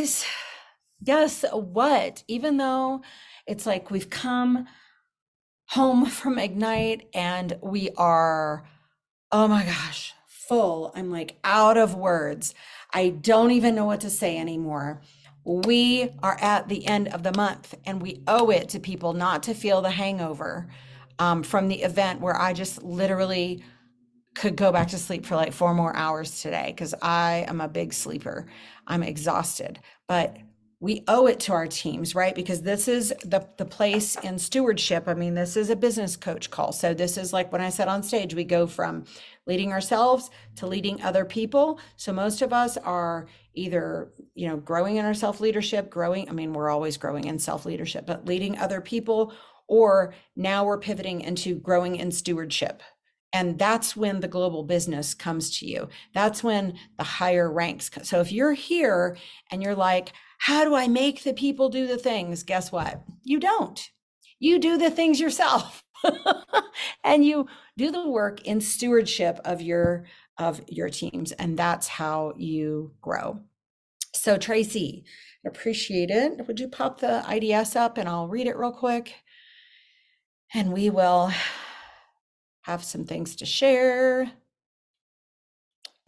guys, guess what? Even though it's like we've come home from Ignite and we are, oh my gosh, full. I'm like out of words. I don't even know what to say anymore. We are at the end of the month and we owe it to people not to feel the hangover um, from the event where I just literally could go back to sleep for like four more hours today because I am a big sleeper. I'm exhausted, but we owe it to our teams, right? Because this is the the place in stewardship. I mean, this is a business coach call. So this is like when I said on stage, we go from leading ourselves to leading other people. So most of us are either, you know, growing in our self-leadership, growing, I mean, we're always growing in self-leadership, but leading other people or now we're pivoting into growing in stewardship and that's when the global business comes to you. That's when the higher ranks. So if you're here and you're like, how do I make the people do the things? Guess what? You don't. You do the things yourself. and you do the work in stewardship of your of your teams and that's how you grow. So Tracy, appreciate it. Would you pop the IDS up and I'll read it real quick? And we will have some things to share.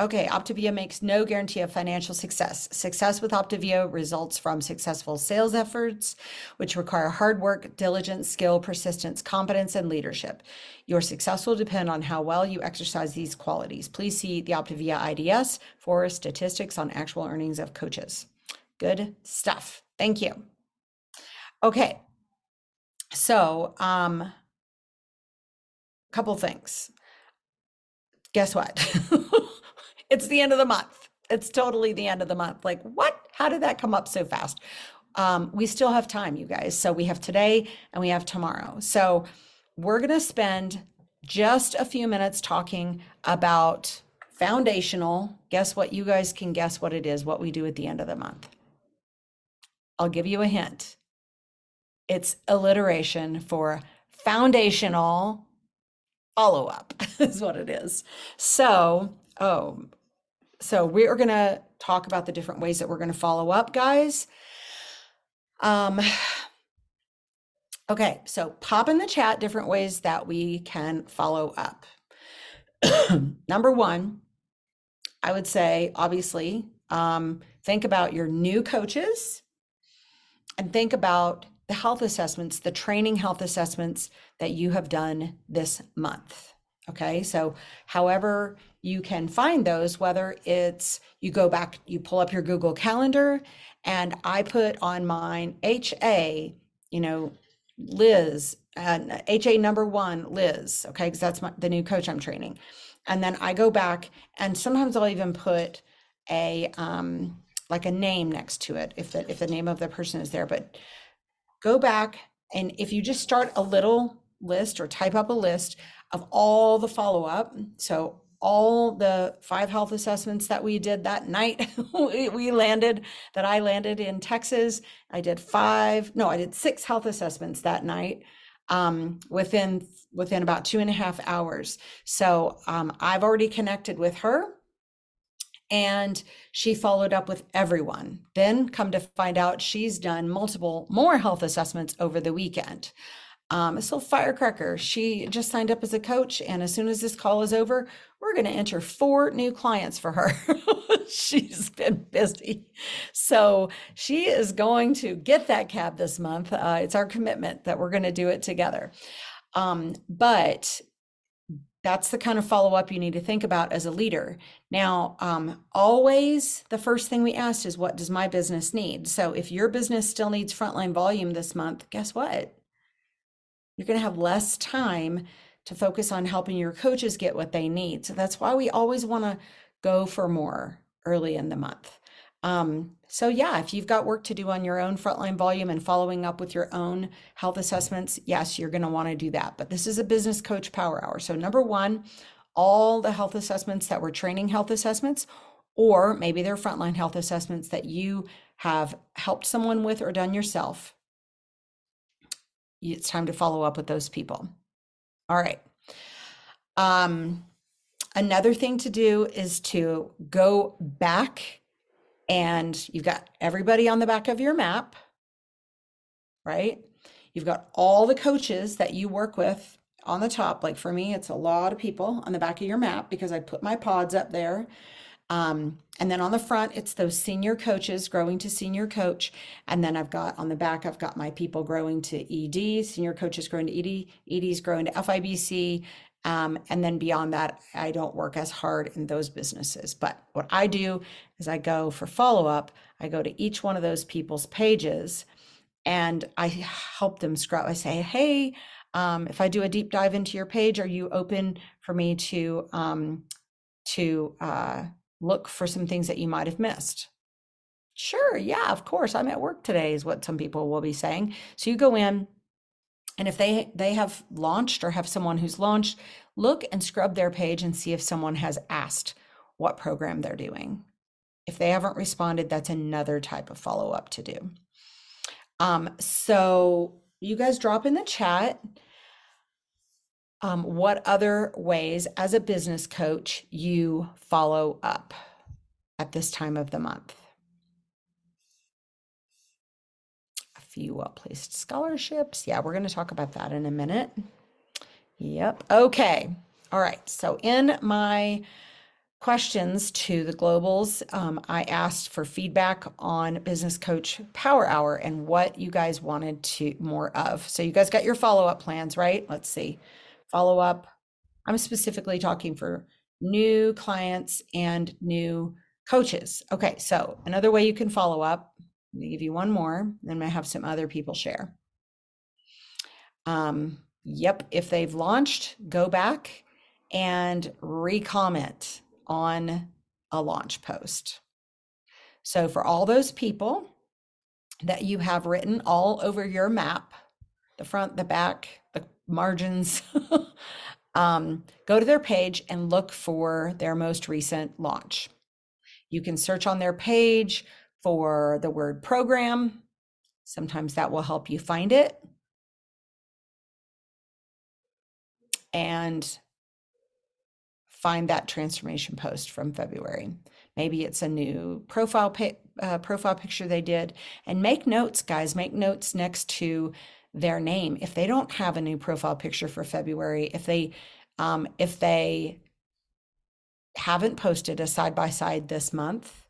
Okay, Optavia makes no guarantee of financial success. Success with Optavia results from successful sales efforts, which require hard work, diligence, skill, persistence, competence, and leadership. Your success will depend on how well you exercise these qualities. Please see the Optavia IDS for statistics on actual earnings of coaches. Good stuff. Thank you. Okay, so um, couple things. Guess what? it's the end of the month. It's totally the end of the month. Like, what? How did that come up so fast? Um, we still have time, you guys. So we have today and we have tomorrow. So we're going to spend just a few minutes talking about foundational. Guess what? You guys can guess what it is, what we do at the end of the month. I'll give you a hint. It's alliteration for foundational follow up is what it is. So, oh, so we are going to talk about the different ways that we're going to follow up, guys. Um, okay, so pop in the chat different ways that we can follow up. Number one, I would say, obviously, um, think about your new coaches and think about the health assessments, the training health assessments that you have done this month. Okay, so however you can find those, whether it's you go back, you pull up your Google Calendar, and I put on mine HA, you know, Liz, HA number one, Liz, okay, because that's my, the new coach I'm training. And then I go back, and sometimes I'll even put a um, like a name next to it if the if the name of the person is there. But go back and if you just start a little list or type up a list of all the follow up. So all the five health assessments that we did that night we, landed that i landed in texas i did five no i did six health assessments that night um, within within about two and a half hours so um, i've already connected with her and she followed up with everyone. Then, come to find out, she's done multiple more health assessments over the weekend. Um, so, firecracker, she just signed up as a coach. And as soon as this call is over, we're going to enter four new clients for her. She's been busy. So, she is going to get that cab this month. Uh, it's our commitment that we're going to do it together. Um, but that's the kind of follow up you need to think about as a leader. Now, um, always the first thing we ask is, what does my business need? So, if your business still needs frontline volume this month, guess what? You're going to have less time to focus on helping your coaches get what they need. So, that's why we always want to go for more early in the month. Um, so yeah, if you've got work to do on your own frontline volume and following up with your own health assessments, yes, you're going to want to do that. But this is a business coach power hour. So number one, all the health assessments that were training health assessments, or maybe they're frontline health assessments that you have helped someone with or done yourself. It's time to follow up with those people. All right. Um, another thing to do is to go back And you've got everybody on the back of your map, right? You've got all the coaches that you work with on the top. Like for me, it's a lot of people on the back of your map because I put my pods up there. Um, and then on the front, it's those senior coaches growing to senior coach. And then I've got on the back, I've got my people growing to ED, senior coaches growing to ED, EDs growing to FIBC. Um, and then beyond that, I don't work as hard in those businesses. But what I do is I go for follow up, I go to each one of those people's pages and I help them scrub. I say, hey, um, if I do a deep dive into your page, are you open for me to um, to uh, look for some things that you might have missed? Sure, yeah, of course. I'm at work today, is what some people will be saying. So you go in, and if they they have launched or have someone who's launched, look and scrub their page and see if someone has asked what program they're doing. If they haven't responded, that's another type of follow up to do. Um, so you guys drop in the chat um, what other ways as a business coach you follow up at this time of the month. Few well placed scholarships. Yeah, we're going to talk about that in a minute. Yep. Okay. All right. So, in my questions to the globals, um, I asked for feedback on Business Coach Power Hour and what you guys wanted to more of. So you guys got your follow up plans, right? Let's see. Follow up. I'm specifically talking for new clients and new coaches. Okay, so another way you can follow up. Let me give you one more. Then I have some other people share. Um, yep, if they've launched, go back and re-comment on a launch post. So for all those people that you have written all over your map, the front, the back, the margins, um, go to their page and look for their most recent launch. You can search on their page for the word program. Sometimes that will help you find it. And find that transformation post from February. Maybe it's a new profile uh, profile picture they did, and make notes, guys. Make notes next to their name. If they don't have a new profile picture for February, if they um, if they haven't posted a side by side this month,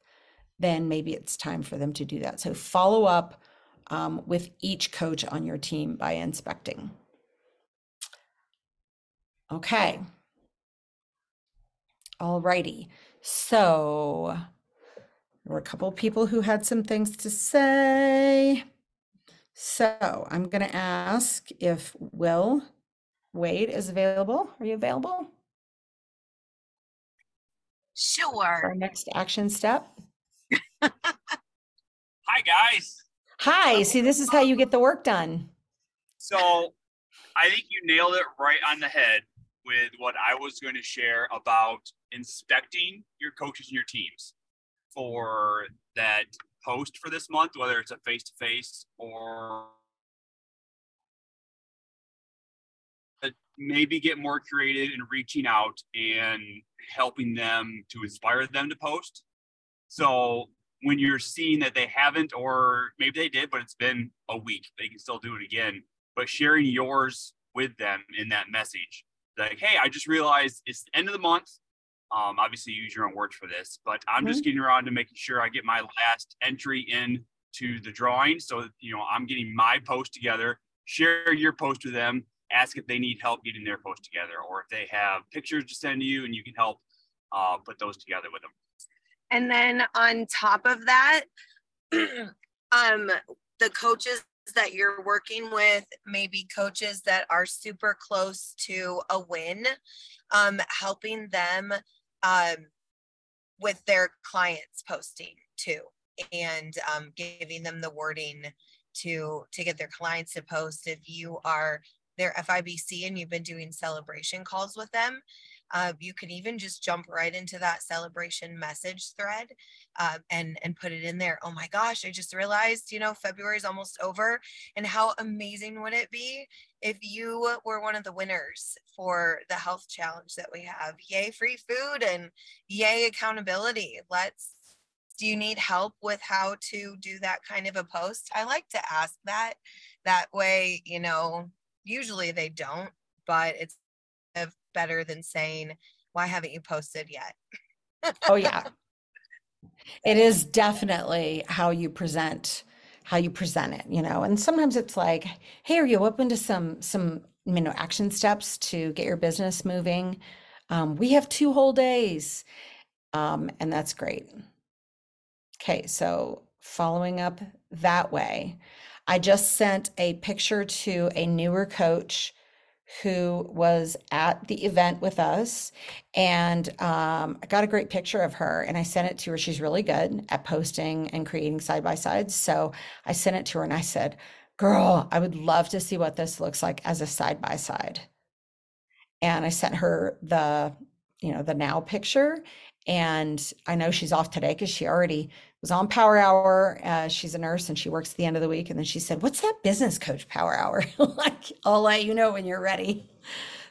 then maybe it's time for them to do that. So follow up um, with each coach on your team by inspecting. Okay. All righty. So there were a couple people who had some things to say. So I'm going to ask if Will Wade is available. Are you available? Sure. Our next action step. Hi, guys. Hi. See, this is how you get the work done. So I think you nailed it right on the head with what I was going to share about inspecting your coaches and your teams for that post for this month, whether it's a face to face or maybe get more creative in reaching out and helping them to inspire them to post. So when you're seeing that they haven't, or maybe they did, but it's been a week, they can still do it again. But sharing yours with them in that message like, hey, I just realized it's the end of the month. Um, obviously, use your own words for this, but I'm mm-hmm. just getting around to making sure I get my last entry in to the drawing. So, you know, I'm getting my post together. Share your post with them. Ask if they need help getting their post together, or if they have pictures to send to you, and you can help uh, put those together with them. And then on top of that, um, the coaches that you're working with, maybe coaches that are super close to a win, um, helping them um, with their clients posting too, and um, giving them the wording to to get their clients to post. If you are their FIBC and you've been doing celebration calls with them, uh, you can even just jump right into that celebration message thread uh, and and put it in there. Oh my gosh, I just realized, you know, February is almost over, and how amazing would it be if you were one of the winners for the health challenge that we have? Yay, free food and yay, accountability. Let's do you need help with how to do that kind of a post? I like to ask that. That way, you know, usually they don't, but it's better than saying, why haven't you posted yet? oh, yeah. It is definitely how you present how you present it, you know. And sometimes it's like, hey, are you open to some some you know action steps to get your business moving? Um, we have two whole days, um, and that's great. Okay, so following up that way, I just sent a picture to a newer coach who was at the event with us and um, I got a great picture of her and I sent it to her. She's really good at posting and creating side by sides. So I sent it to her and I said, Girl, I would love to see what this looks like as a side by side. And I sent her the, you know, the now picture. And I know she's off today because she already was on Power Hour. Uh, she's a nurse and she works at the end of the week. And then she said, What's that business coach Power Hour? like, I'll let you know when you're ready.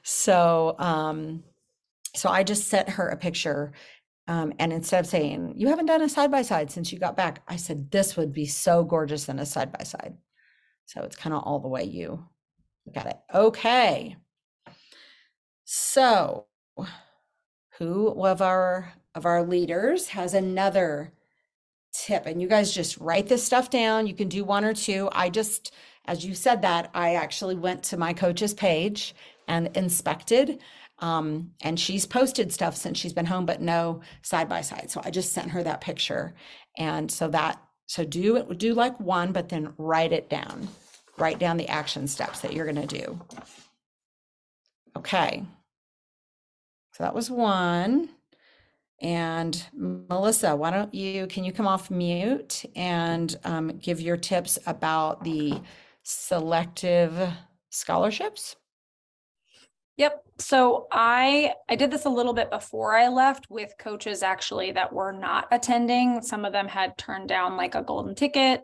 So, um, so I just sent her a picture. Um, and instead of saying, You haven't done a side by side since you got back, I said, This would be so gorgeous in a side by side. So it's kind of all the way you got it. Okay. So, who of our of our leaders has another tip and you guys just write this stuff down. You can do one or two. I just as you said that i actually went to my coach's page and inspected um, and she's posted stuff since she's been home but no side by side. So i just sent her that picture. And so that so do it do like one but then write it down. Write down the action steps that you're going to do. Okay. So that was one and Melissa, why don't you, can you come off mute and um, give your tips about the selective scholarships? Yep. So I I did this a little bit before I left with coaches actually that were not attending. Some of them had turned down like a golden ticket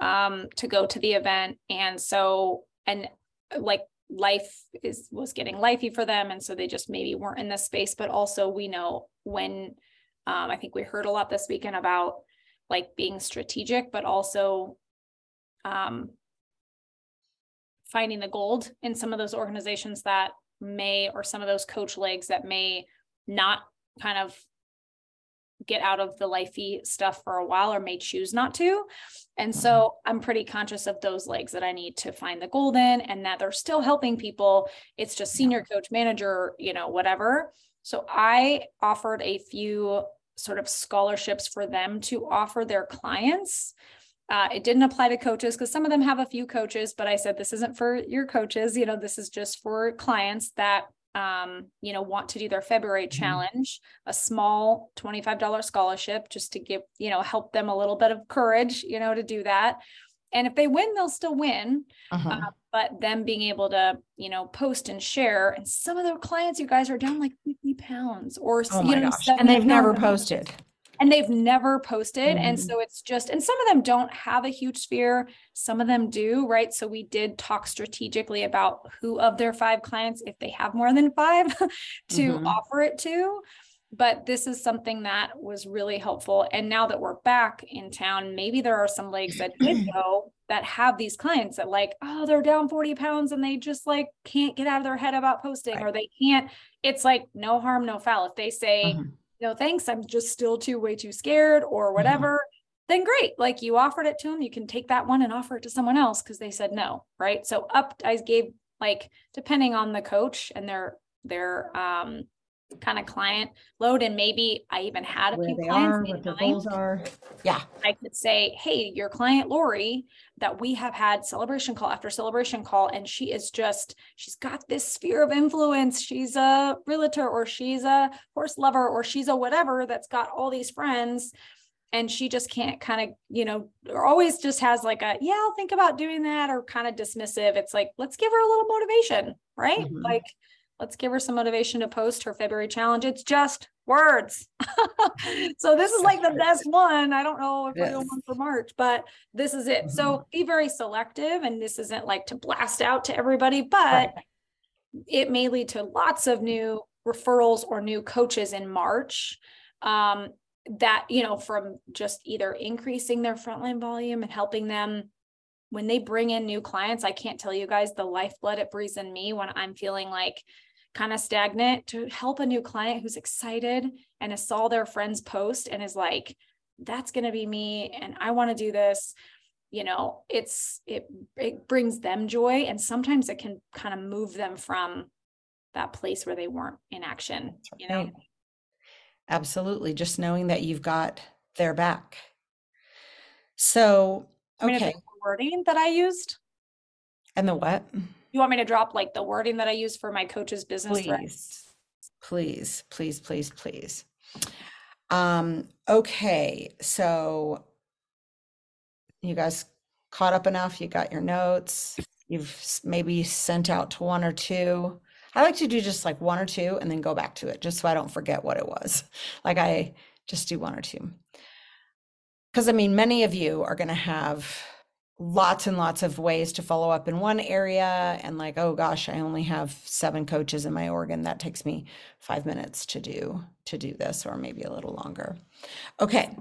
um, to go to the event, and so and like life is was getting lifey for them and so they just maybe weren't in this space. But also we know when um, i think we heard a lot this weekend about like being strategic but also um, finding the gold in some of those organizations that may or some of those coach legs that may not kind of get out of the lifey stuff for a while or may choose not to. And so mm-hmm. I'm pretty conscious of those legs that I need to find the golden and that they're still helping people. It's just senior coach, manager, you know, whatever. So I offered a few sort of scholarships for them to offer their clients. Uh, it didn't apply to coaches because some of them have a few coaches, but I said this isn't for your coaches. You know, this is just for clients that um, you know, want to do their February mm-hmm. challenge, a small $25 scholarship just to give, you know, help them a little bit of courage, you know, to do that. And if they win, they'll still win. Uh-huh. Uh, but them being able to, you know, post and share. And some of their clients, you guys are down like 50 pounds or, oh you know, and they've never posted and they've never posted. Mm-hmm. And so it's just, and some of them don't have a huge sphere, some of them do, right? So we did talk strategically about who of their five clients, if they have more than five, to mm-hmm. offer it to. But this is something that was really helpful. And now that we're back in town, maybe there are some legs that did go that have these clients that like, oh, they're down 40 pounds and they just like can't get out of their head about posting right. or they can't. It's like no harm, no foul. If they say, mm-hmm no thanks i'm just still too way too scared or mm-hmm. whatever mm-hmm. then great like you offered it to them you can take that one and offer it to someone else because they said no right so up i gave like depending on the coach and their their um kind of client load and maybe i even had a Where few they clients are, what their goals are. Yeah. I could say hey your client lori that we have had celebration call after celebration call and she is just she's got this sphere of influence. She's a realtor or she's a horse lover or she's a whatever that's got all these friends. And she just can't kind of you know or always just has like a yeah i'll think about doing that or kind of dismissive. It's like let's give her a little motivation right? Mm-hmm. like let's give her some motivation to post her February challenge. It's just words. so this is like the best one. I don't know if yes. we're one for March, but this is it. Mm-hmm. So be very selective. And this isn't like to blast out to everybody, but right. it may lead to lots of new referrals or new coaches in March. Um, that, you know, from just either increasing their frontline volume and helping them when they bring in new clients, I can't tell you guys the lifeblood it breathes in me when I'm feeling like kind of stagnant to help a new client who's excited and has saw their friends post and is like, that's going to be me and I want to do this. You know, it's it it brings them joy and sometimes it can kind of move them from that place where they weren't in action, you know. Absolutely. Just knowing that you've got their back. So, I mean, okay. the wording that I used. And the what? You want me to drop like the wording that I use for my coach's business? Please, please, please, please, please. Um, okay, so you guys caught up enough? You got your notes? You've maybe sent out to one or two. I like to do just like one or two and then go back to it, just so I don't forget what it was. Like I just do one or two. Because I mean, many of you are going to have lots and lots of ways to follow up in one area and like oh gosh i only have seven coaches in my org and that takes me five minutes to do to do this or maybe a little longer. Okay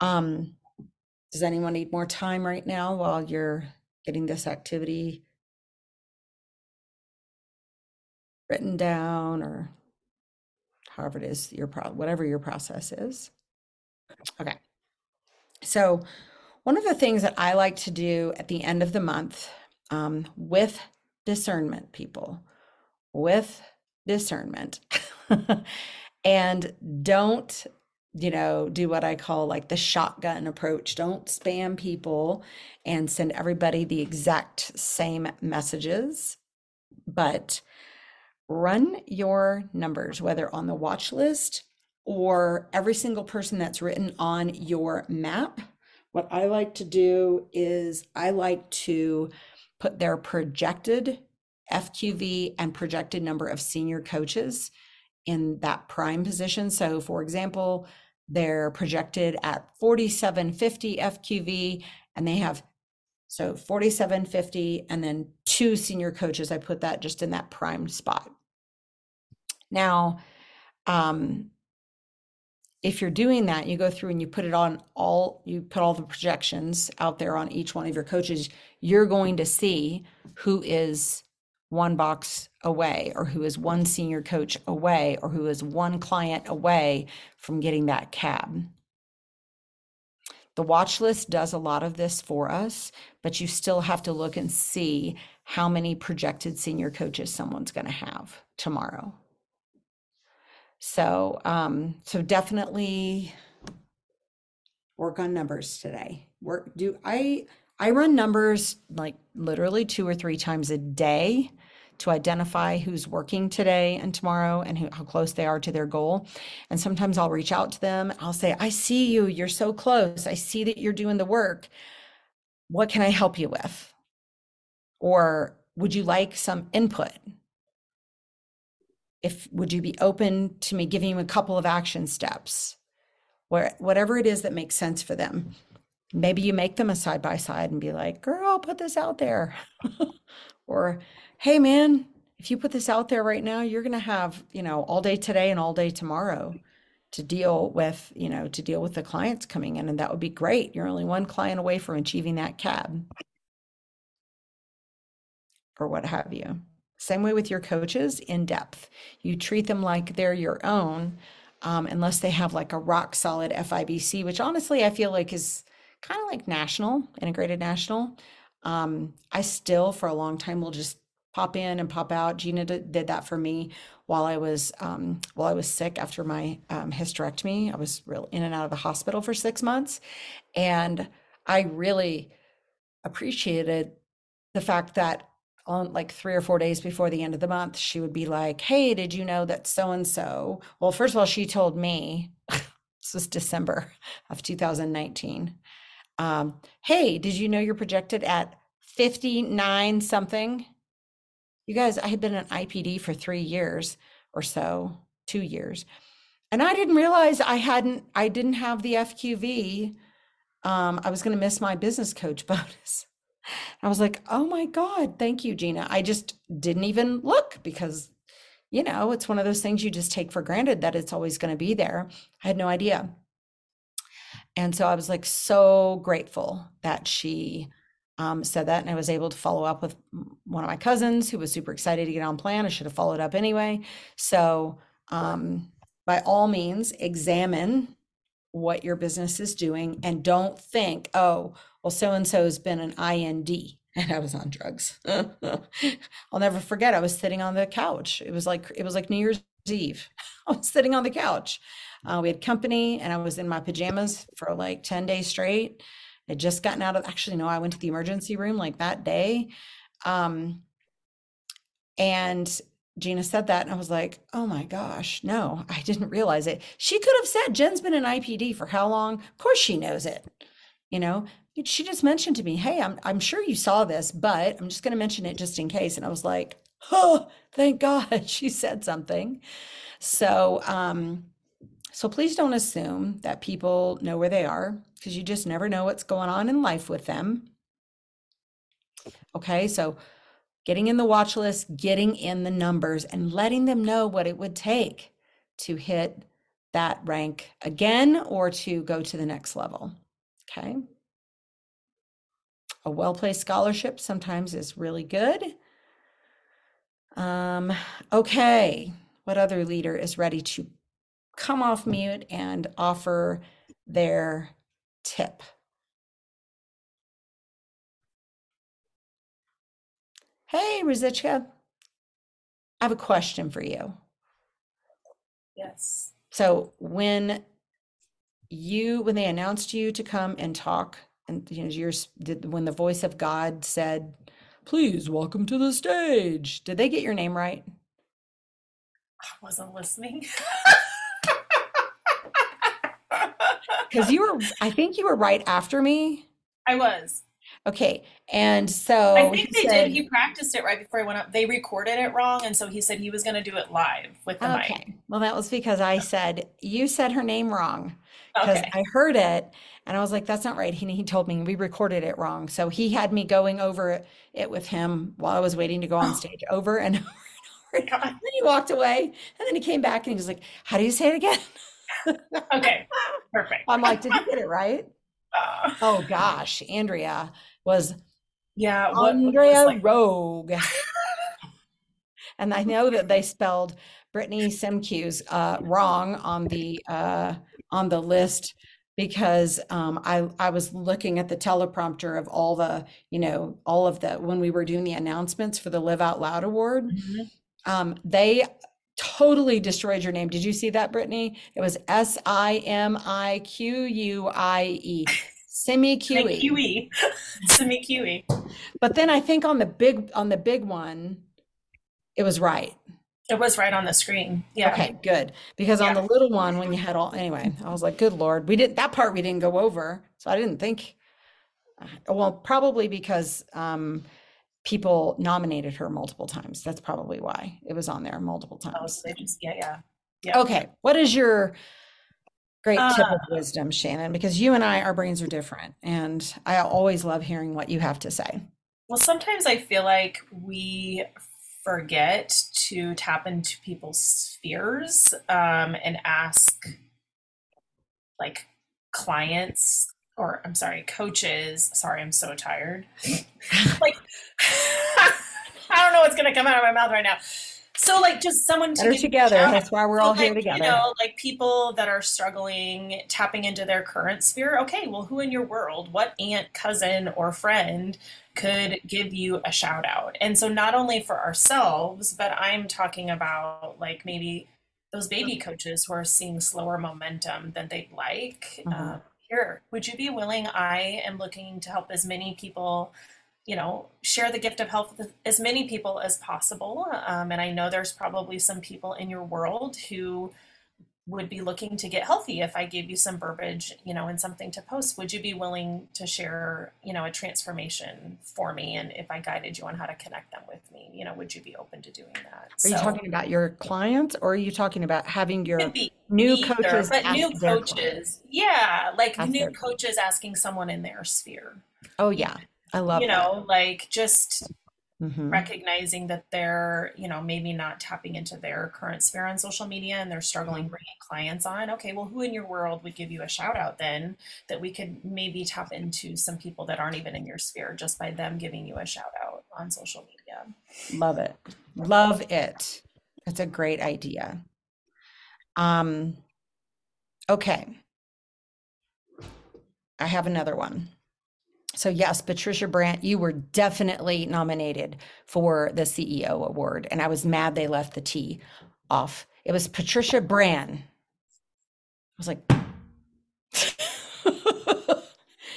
um does anyone need more time right now while you're getting this activity written down or however it is your pro whatever your process is? Okay. So one of the things that I like to do at the end of the month um, with discernment, people, with discernment, and don't, you know, do what I call like the shotgun approach. Don't spam people and send everybody the exact same messages, but run your numbers, whether on the watch list or every single person that's written on your map what I like to do is I like to put their projected FQV and projected number of senior coaches in that prime position. So, for example, they're projected at 4750 FQV and they have so 4750 and then two senior coaches. I put that just in that prime spot. Now, um, if you're doing that, you go through and you put it on all, you put all the projections out there on each one of your coaches, you're going to see who is one box away or who is one senior coach away or who is one client away from getting that cab. The watch list does a lot of this for us, but you still have to look and see how many projected senior coaches someone's going to have tomorrow. So, um, so definitely work on numbers today. Work, do I, I run numbers like literally two or three times a day to identify who's working today and tomorrow and who, how close they are to their goal. And sometimes I'll reach out to them. I'll say, I see you. You're so close. I see that you're doing the work. What can I help you with? Or would you like some input? If would you be open to me giving you a couple of action steps? Where whatever it is that makes sense for them. Maybe you make them a side by side and be like girl put this out there. Or hey man if you put this out there right now you're going to have you know all day today and all day tomorrow to deal with you know to deal with the clients coming in and that would be great. You're only one client away from achieving that cab. Or what have you same way with your coaches, in depth. You treat them like they're your own, um, unless they have like a rock solid FIBC, which honestly I feel like is kind of like national, integrated national. Um, I still, for a long time, will just pop in and pop out. Gina did, did that for me while I was um, while I was sick after my um, hysterectomy. I was real in and out of the hospital for six months, and I really appreciated the fact that on like three or four days before the end of the month, she would be like, Hey, did you know that so and so? Well, first of all, she told me this was December of 2019. Um, hey, did you know you're projected at 59 something? You guys, I had been an IPD for three years or so, two years. And I didn't realize I hadn't, I didn't have the FQV. Um, I was going to miss my business coach bonus. I was like, oh my God, thank you, Gina. I just didn't even look because, you know, it's one of those things you just take for granted that it's always going to be there. I had no idea. And so I was like so grateful that she um, said that. And I was able to follow up with one of my cousins who was super excited to get on plan. I should have followed up anyway. So, um, by all means, examine what your business is doing and don't think, oh, well, so and so's been an IND and I was on drugs. I'll never forget. I was sitting on the couch. It was like it was like New Year's Eve. I was sitting on the couch. Uh, we had company, and I was in my pajamas for like ten days straight. I'd just gotten out of. Actually, no, I went to the emergency room like that day, um, and Gina said that, and I was like, "Oh my gosh, no, I didn't realize it." She could have said, "Jen's been an IPD for how long?" Of course, she knows it. You know, she just mentioned to me, "Hey, I'm I'm sure you saw this, but I'm just going to mention it just in case." And I was like, "Oh, thank God she said something." So, um, so please don't assume that people know where they are because you just never know what's going on in life with them. Okay, so getting in the watch list, getting in the numbers, and letting them know what it would take to hit that rank again or to go to the next level. Okay a well-placed scholarship sometimes is really good. Um, okay, what other leader is ready to come off mute and offer their tip? Hey, Rizichka, I have a question for you. Yes. So when you when they announced you to come and talk and you know yours did when the voice of god said please welcome to the stage did they get your name right I wasn't listening. because you were i think you were right after me I was. Okay and so I think they said- did. He practiced it right before he went up. They recorded it wrong, and so he said he was going to do it live with the mic. okay well that was because i said you said her name wrong because Okay. I heard it and I was like, that's not right. He, he told me we recorded it wrong. So he had me going over it with him while I was waiting to go on stage over and over and over. And then he walked away and then he came back and he was like, how do you say it again? Okay. Perfect. I'm like, did you get it right? Oh gosh, Andrea was yeah. What, what Andrea like, Rogue. and I know that they spelled Brittany Simcues uh, wrong on the uh, on the list because um, I I was looking at the teleprompter of all the you know all of the when we were doing the announcements for the Live Out Loud Award. Mhm. Um, they totally destroyed your name. Did you see that, Brittany? It was S I M I Q U I E. Simi QE. Kiwi. Simi Kiwi. But then I think on the big on the big one, it was right. It was right on the screen. Yeah. Okay, good. Because on the little one, when you had all anyway, I was like, good lord, we didn't that part we didn't go over. So I didn't think uh, well, probably because um people nominated her multiple times. That's probably why it was on there multiple Oh, times. so they just, yeah, yeah. yeah. Okay, what is your great tip Uh, of wisdom, Shannon? Because you and I, our brains are different, and I always love hearing what you have to say. Well, sometimes I feel like we forget to tap into people's spheres um, and ask like clients or I'm sorry, coaches. Sorry, I'm so tired. like, I don't know what's going to come out of my mouth right now. So, like, just someone to Better give you a together. shout That's why we're so, all here like, together. You know, like people that are struggling, tapping into their current sphere. Okay, well, who in your world, what aunt, cousin, or friend could give you a shout out? And so, not only for ourselves, but I'm talking about like maybe those baby coaches who are seeing slower momentum than they'd like. Mhm. Um, here, would you be willing? I am looking to help as many people you know, share the gift of health with as many people as possible. Um, and I know there's probably some people in your world who would be looking to get healthy if I gave you some verbiage, you know, and something to post. Would you be willing to share, you know, a transformation for me? And if I guided you on how to connect them with me, you know, would you be open to doing that? Are you talking about your clients or are you talking about having your new either, coaches but new coaches, yeah, like Ask new coaches asking someone in their sphere. Oh yeah, I love you that. know, like just Mhm. recognizing that they're, you know, maybe not tapping into their current sphere on social media and they're struggling bringing clients on. Okay, well, who in your world would give you a shout out then that we could maybe tap into some people that aren't even in your sphere just by them giving you a shout out on social media? Love it. Love it. that's a great idea. Um, okay. I have another one. So yes, Patricia Brandt, you were definitely nominated for the CEO award, and I was mad they left the T off. It was Patricia Brand. I was like,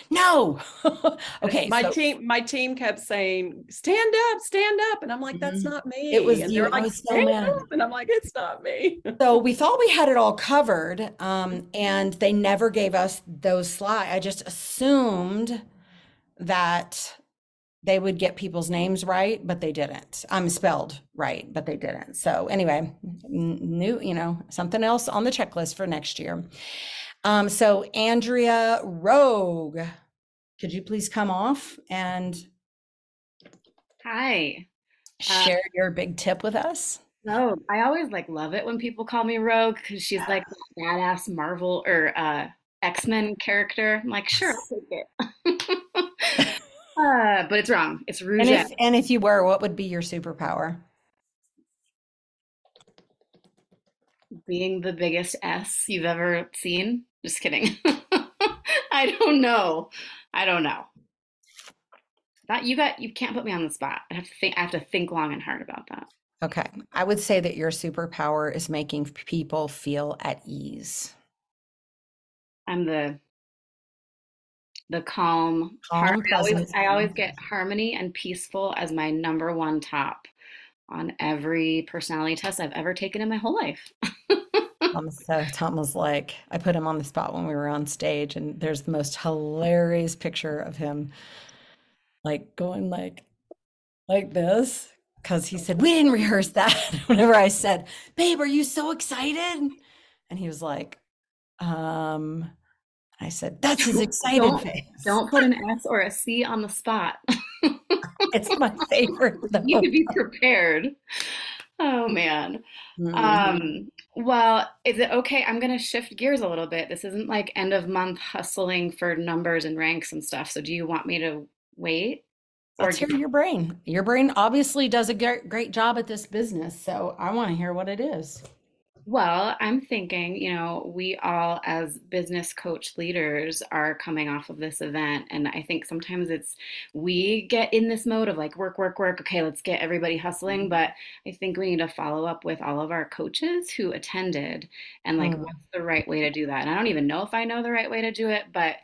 no. okay, my so team my team kept saying stand up stand up and i'm like that's Mhm. not me It was and you. they're I like was so "Stand mad. up," and i'm like it's not me so we thought we had it all covered, um, and they never gave us those slides. I just assumed that they would get people's names right, but they didn't. I'm spelled right, but they didn't. So anyway, new, you know, something else on the checklist for next year. Um, so Andrea Rogue, could you please come off and Hi. Uh, share your big tip with us? So I always like love it when people call me Rogue because she's like badass Marvel or uh, X-Men character. I'm like, sure, I'll take it. uh, but it's wrong. It's Rouge. And if and if you were, what would be your superpower? being the biggest S you've ever seen. Just kidding. I don't know. I don't know. That you got you can't put me on the spot. I have to think I have to think long and hard about that. Okay. I would say that your superpower is making people feel at ease. I'm the the calm, Calm, I always I always get harmony and peaceful as my number one top on every personality test I've ever taken in my whole life. Tom, so Tom was like, I put him on the spot when we were on stage, and there's the most hilarious picture of him like going like like this. Cause he said, We didn't rehearse that. Whenever I said, Babe, are you so excited? And he was like, um, I said, That's his excited Don't- face. Don't put an S or a C on the spot. It's my favorite though. you need to be prepared. Oh man. Mhm. Um, well, is it okay? I'm going to shift gears a little bit. This isn't like end of month hustling for numbers and ranks and stuff. So do you want me to wait? Or Let's hear your brain. Your brain obviously does a great, great job at this business. So I want to hear what it is. Well, I'm thinking, you know, we all as business coach leaders are coming off of this event. And I think sometimes it's, we get in this mode of like work, work, work. Okay, let's get everybody hustling. But I think we need to follow up with all of our coaches who attended and like, Mm. what's the right way to do that? And I don't even know if I know the right way to do it, but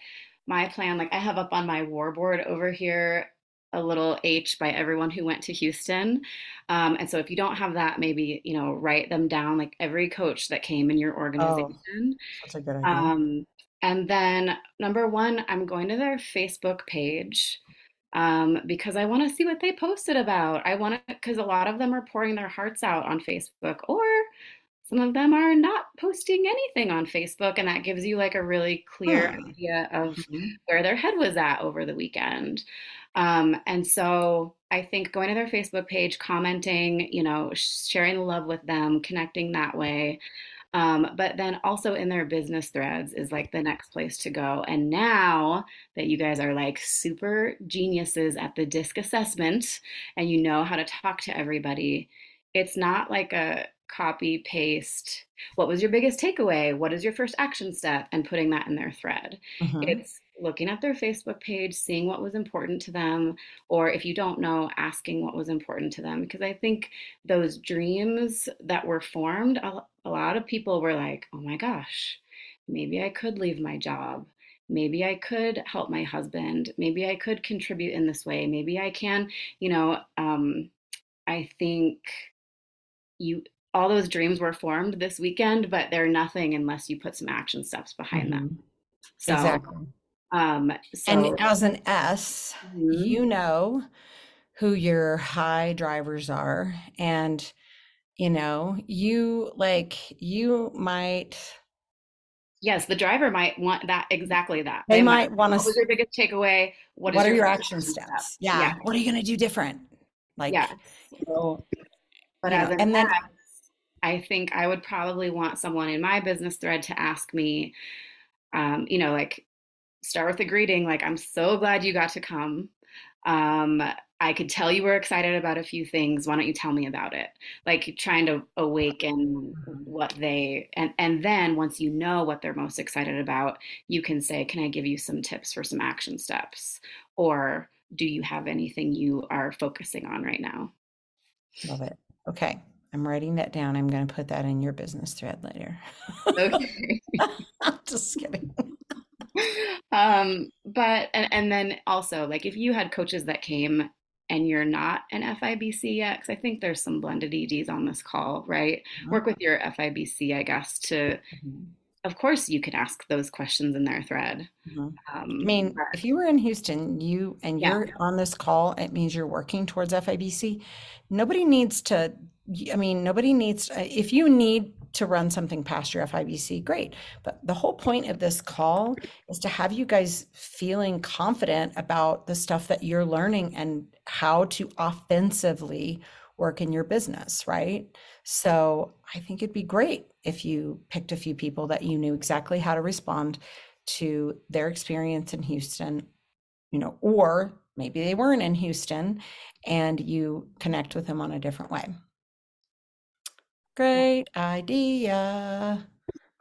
my plan, like I have up on my war board over here a little H by everyone who went to Houston. Um, and so if you don't have that, maybe, you know, write them down like every coach that came in your organization. That's a good idea. Um, and then number one, I'm going to their Facebook page um, because I want to see what they posted about. I want to, because a lot of them are pouring their hearts out on Facebook, or some of them are not posting anything on Facebook. And that gives you like a really clear idea of Mhm. where their head was at over the weekend. Um, and so I think going to their Facebook page, commenting, you know, sharing love with them, connecting that way. Um, but then also in their business threads is like the next place to go. And now that you guys are like super geniuses at the disc assessment and you know how to talk to everybody, it's not like a copy paste. What was your biggest takeaway? What is your first action step? And putting that in their thread. Mhm. It's looking at their Facebook page, seeing what was important to them, or if you don't know, asking what was important to them. Because I think those dreams that were formed, a a lot of people were like, oh my gosh, maybe I could leave my job. Maybe I could help my husband. Maybe I could contribute in this way. Maybe I can, you know, um, I think you all those dreams were formed this weekend, but they're nothing unless you put some action steps behind them. Mhm. So, Exactly. um, so And as an S, Mhm. you know who your high drivers are. And, you know, you like, you might, yes, the driver might want that exactly that. they might want to. What was your biggest takeaway? what is are your first action step? steps? Yeah. What are you going to do different? Like, Yeah. you know, But you know, an and then I think I would probably want someone in my business thread to ask me, um, you know, like start with a greeting, like, I'm so glad you got to come. Um, I could tell you were excited about a few things. Why don't you tell me about it? Like trying to awaken what they and and then once you know what they're most excited about, you can say, "Can I give you some tips for some action steps?" Or do you have anything you are focusing on right now? love it. Okay. I'm writing that down. I'm going to put that in your business thread later. Okay. Just kidding. um but and, and then also like if you had coaches that came and you're not an FIBC yet, because I think there's some blended EDs on this call, right? Work with your FIBC, I guess, to Mhm. of course you can ask those questions in their thread. Mhm. Um, I mean, but- if you were in Houston, you and Yeah. you're on this call, it means you're working towards FIBC. Nobody needs to, I mean, nobody needs, uh, if you need to run something past your FIBC, great. But the whole point of this call is to have you guys feeling confident about the stuff that you're learning and how to offensively work in your business, right? So I think it'd be great if you picked a few people that you knew exactly how to respond to their experience in Houston, you know, or maybe they weren't in Houston and you connect with them on a different way. Great idea.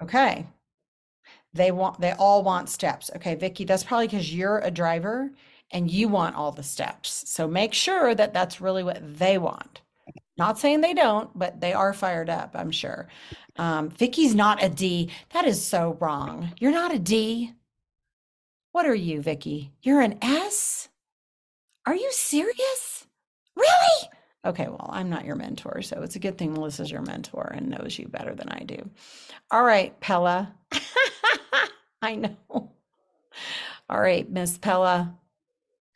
Okay. They want, they all want steps. Okay, Vicky, that's probably because you're a driver and you want all the steps. So make sure that that's really what they want. Not saying they don't, but they are fired up, I'm sure. Um, Vicky's not a D. That is so wrong. You're not a D. What are you, Vicky? You're an S? Are you serious? Really? Okay, well, I'm not your mentor, so it's a good thing Melissa's your mentor and knows you better than I do. All right, Pella. I know. All right, Miss Pella.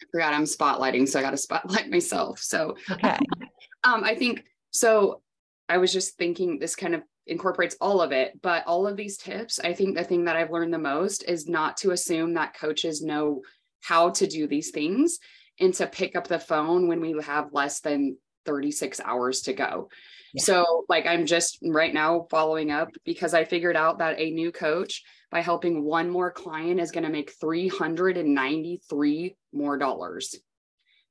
I forgot I'm spotlighting, so I got to spotlight myself. So Okay. um, I think so. I was just thinking this kind of incorporates all of it, but all of these tips, I think the thing that I've learned the most is not to assume that coaches know how to do these things and to pick up the phone when we have less than 36 hours to go. Yeah. So, like, I'm just right now following up because I figured out that a new coach, by helping one more client, is going to make 393 more dollars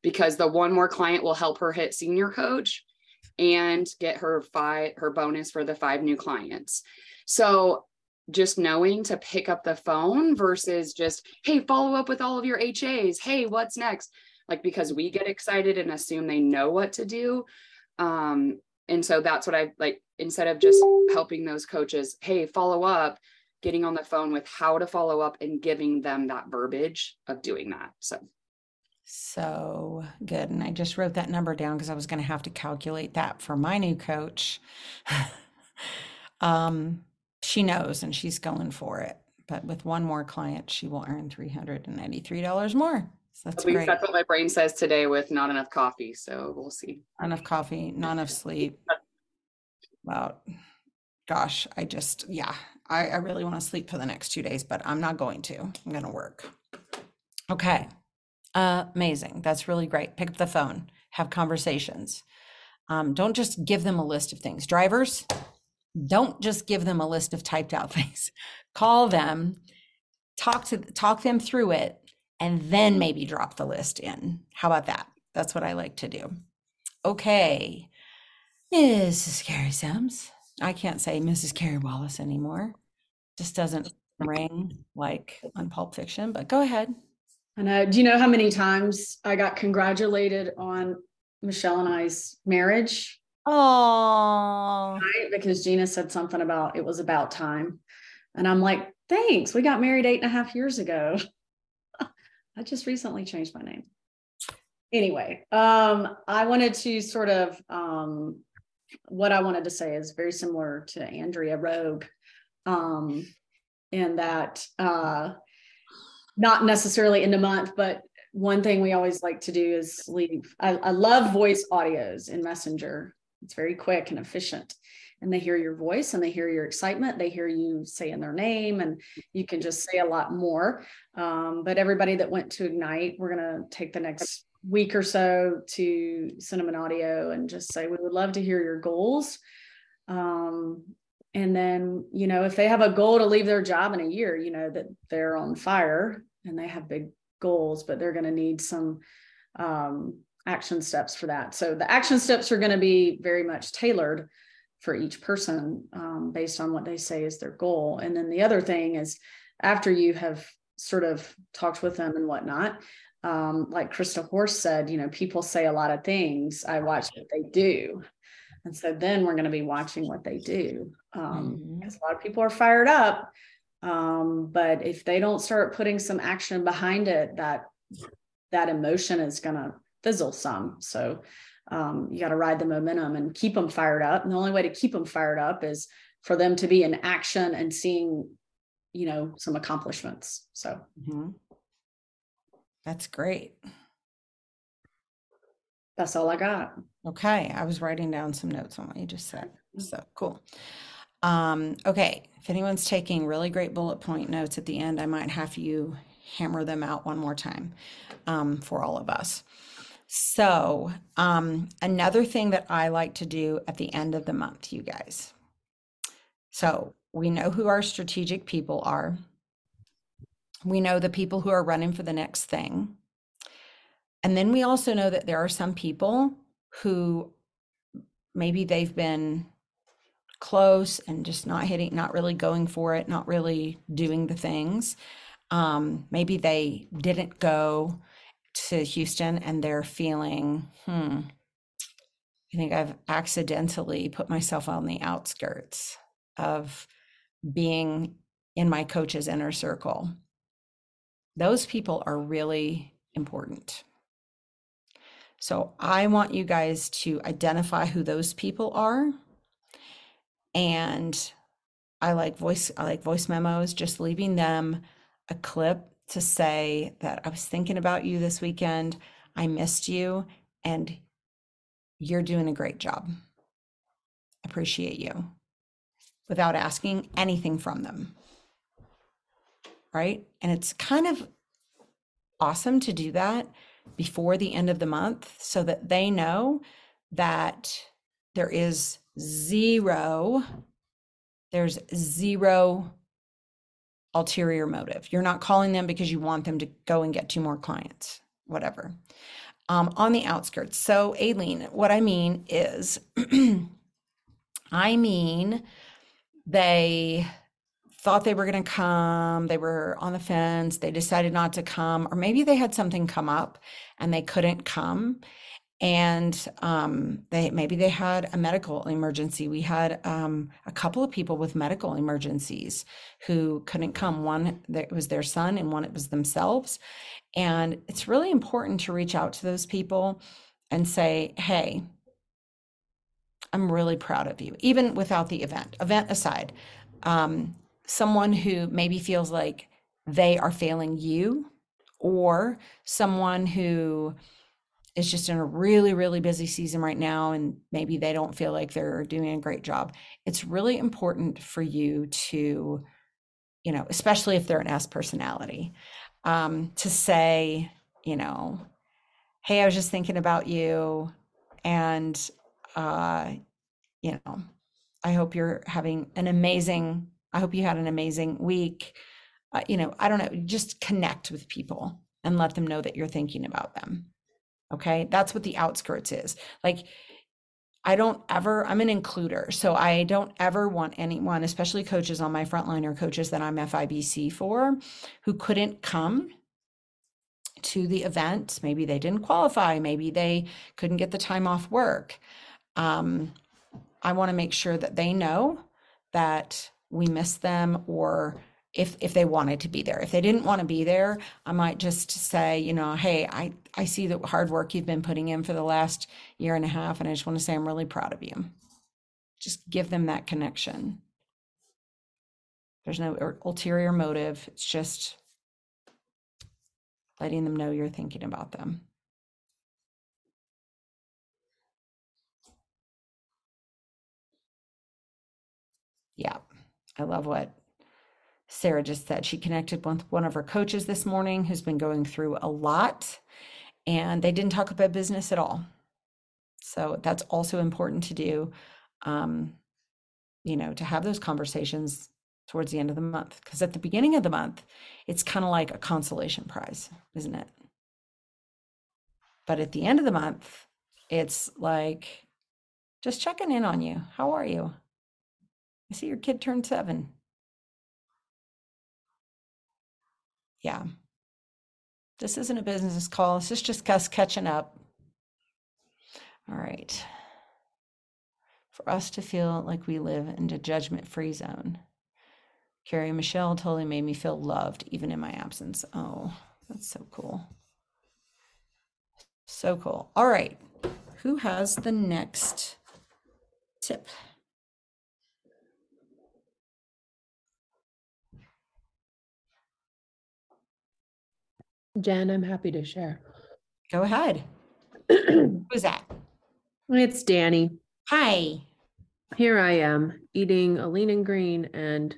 because the one more client will help her hit senior coach and get her five her bonus for the five new clients. So just knowing to pick up the phone versus just hey follow up with all of your HAs hey what's next like because we get excited and assume they know what to do um and so that's what I like instead of just helping those coaches hey follow up getting on the phone with how to follow up and giving them that verbiage of doing that so So good. And I just wrote that number down because I was going to have to calculate that for my new coach. um, she knows and she's going for it. But with one more client, she will earn $393 more. So that's at least great. that's what my brain says today with not enough coffee so we'll see Not enough coffee, not enough sleep. Well, gosh, I just, yeah, I, I really want to sleep for the next two days, but I'm not going to. I'm going to work. Okay. amazing. That's really great. Pick up the phone, have conversations. Um, don't just give them a list of things. Drivers, don't just give them a list of typed out things. Call them, talk to talk them through it, and then maybe drop the list in. How about that? That's what I like to do. Okay. Mrs. Carrie Sims. I can't say Mrs. Carrie Wallace anymore. Just doesn't ring like on Pulp Fiction, but go ahead. I know. Do you know how many times I got congratulated on Michelle and I's marriage? Oh, Right? Because Gina said something about it was about time. And I'm like, thanks. We got married eight and a half years ago. I just recently changed my name. Anyway, um, I wanted to sort of um, what I wanted to say is very similar to Andrea Rogue, um, in that uh, not necessarily in a month, but one thing we always like to do is leave. I, I love voice audios in Messenger. It's very quick and efficient. And they hear your voice and they hear your excitement. They hear you saying their name, and you can just say a lot more. Um, but everybody that went to Ignite, we're going to take the next week or so to send them an audio and just say, we would love to hear your goals. Um, and then, you know, if they have a goal to leave their job in a year, you know, that they're on fire and they have big goals, but they're going to need some um, action steps for that. So the action steps are going to be very much tailored for each person um, based on what they say is their goal. And then the other thing is after you have sort of talked with them and whatnot, um, like Krista Horse said, you know, people say a lot of things. I watch what they do. And so then we're going to be watching what they do. Um, Mhm. because a lot of people are fired up. Um, but if they don't start putting some action behind it, that that emotion is going to fizzle some. So um, you got to ride the momentum and keep them fired up. And the only way to keep them fired up is for them to be in action and seeing, you know, some accomplishments. So Mhm. That's great. that's all I got. Okay, I was writing down some notes on what you just said. So cool. Um, okay, if anyone's taking really great bullet point notes at the end, I might have you hammer them out one more time um, for all of us. So, um, another thing that I like to do at the end of the month, you guys. So, we know who our strategic people are. We know the people who are running for the next thing. And then we also know that there are some people who maybe they've been close and just not hitting, not really going for it, not really doing the things. Um, maybe they didn't go to Houston and they're feeling, hmm, I think I've accidentally put myself on the outskirts of being in my coach's inner circle. Those people are really important. So I want you guys to identify who those people are. And I like voice I like voice memos, just leaving them a clip to say that I was thinking about you this weekend. I missed you and you're doing a great job. Appreciate you without asking anything from them. Right? And it's kind of awesome to do that before the end of the month so that they know that there is zero there's zero ulterior motive. You're not calling them because you want them to go and get two more clients whatever. Um, on the outskirts. So aileen what i mean is i mean they thought they were going to come, they were on the fence, they decided not to come, or maybe they had something come up and they couldn't come. And um, they maybe they had a medical emergency. We had um, a couple of people with medical emergencies who couldn't come. One that was their son, and one it was themselves. And it's really important to reach out to those people and say, "Hey, I'm really proud of you, even without the event. Event aside, um, someone who maybe feels like they are failing you, or someone who is just in a really, really busy season right now, and maybe they don't feel like they're doing a great job. It's really important for you to, you know, especially if they're an S personality, um, to say, you know, hey, I was just thinking about you, and uh, you know, I hope you're having an amazing I hope you had an amazing week. Uh, you know, I don't know, just connect with people and let them know that you're thinking about them. Okay. That's what the outskirts is. Like, I don't ever, I'm an includer. So I don't ever want anyone, especially coaches on my frontline or coaches that I'm FIBC for, who couldn't come to the event. Maybe they didn't qualify. Maybe they couldn't get the time off work. Um, I want to make sure that they know that we miss them or if if they wanted to be there. If they didn't want to be there i might just say you know hey i i see the hard work you've been putting in for the last year and a half and i just want to say i'm really proud of you. Just give them that connection. There's no ulterior motive. It's just letting them know you're thinking about them. Yeah. I love what Sarah just said. She connected with one of her coaches this morning who's been going through a lot. and they didn't talk about business at all. So that's also important to do. Um, you know, to have those conversations towards the end of the month. Because at the beginning of the month, it's kind of like a consolation prize, isn't it? But at the end of the month, it's like just checking in on you. How are you? I see your kid turned seven. Yeah. This isn't a business call. This is just us catching up. All right. For us to feel like we live in a judgment free zone. Carrie Michelle totally made me feel loved even in my absence. Oh, that's so cool. So cool. All right. Who has the next tip? Jen, I'm happy to share. Go ahead. Who's that? It's Danny. Hi. Here I am eating a lean and green and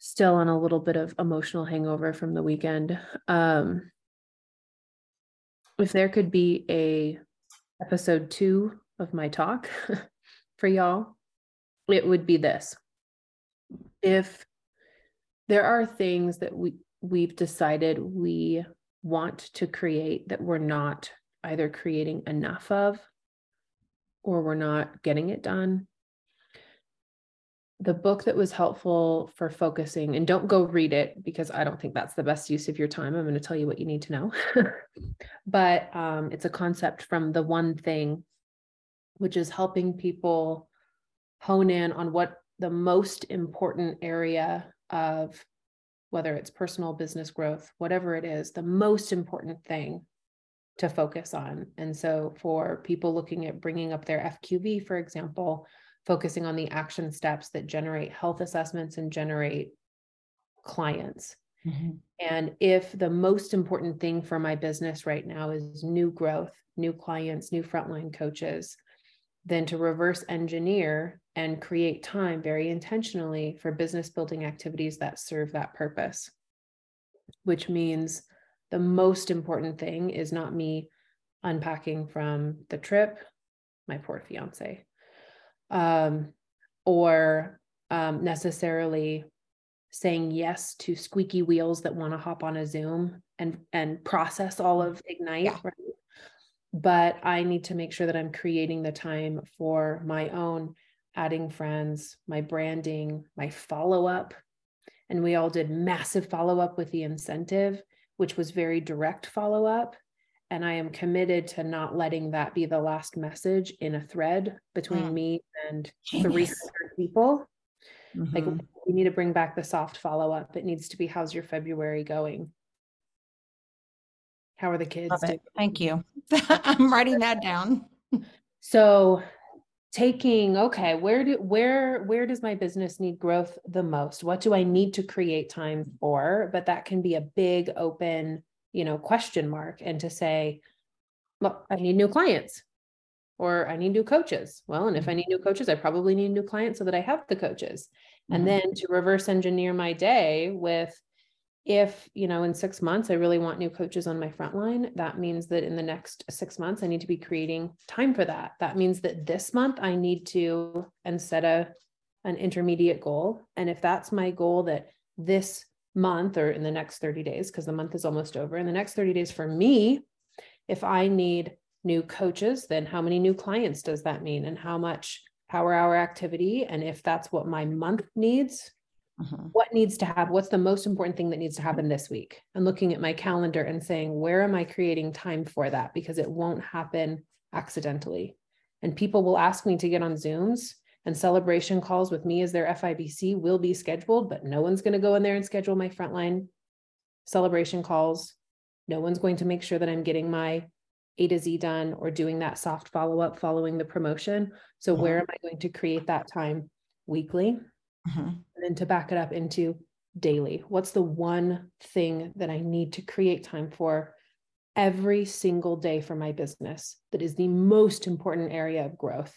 still on a little bit of emotional hangover from the weekend. Um, if there could be a episode two of my talk for y'all, it would be this. If there are things that we we've decided we want to create that we're not either creating enough of or we're not getting it done. The book that was helpful for focusing, and don't go read it because I don't think that's the best use of your time. I'm going to tell you what you need to know. but um, it's a concept from The One Thing, which is helping people hone in on what the most important area of whether it's personal business growth, whatever it is, the most important thing to focus on. And so, for people looking at bringing up their FQV, for example, focusing on the action steps that generate health assessments and generate clients. Mm-hmm. And if the most important thing for my business right now is new growth, new clients, new frontline coaches, then to reverse engineer and create time very intentionally for business building activities that serve that purpose, which means the most important thing is not me unpacking from the trip, my poor fiance, um, or um, necessarily saying yes to squeaky wheels that want to hop on a Zoom and and process all of Ignite. Yeah. Right? but I need to make sure that I'm creating the time for my own adding friends, my branding, my follow up. And we all did massive follow up with the incentive, which was very direct follow up. And I am committed to not letting that be the last message in a thread between mm. me and Genius. 300 people. Mm-hmm. Like, we need to bring back the soft follow up. It needs to be, how's your February going? How are the kids? Thank you. I'm writing that down. So taking okay where do where where does my business need growth the most? What do i need to create time for? But that can be a big open you know question mark and to say well i need new clients or i need new coaches. Well and if i need new coaches i probably need new clients so that i have the coaches. Mm-hmm. and then to reverse engineer my day with if you know in six months i really want new coaches on my front line that means that in the next six months i need to be creating time for that. That means that this month i need to and set a an intermediate goal. And if that's my goal that this month or in the next 30 days because the month is almost over in the next 30 days for me if i need new coaches then how many new clients does that mean? And how much power hour activity? And if that's what my month needs uh-huh. What needs to happen? What's the most important thing that needs to happen this week? And looking at my calendar and saying, where am I creating time for that? Because it won't happen accidentally. And people will ask me to get on Zooms and celebration calls with me as their FIBC will be scheduled, but no one's going to go in there and schedule my frontline celebration calls. No one's going to make sure that I'm getting my A to Z done or doing that soft follow up following the promotion. So, uh-huh. where am I going to create that time weekly? Mm-hmm. And then to back it up into daily, what's the one thing that I need to create time for every single day for my business that is the most important area of growth?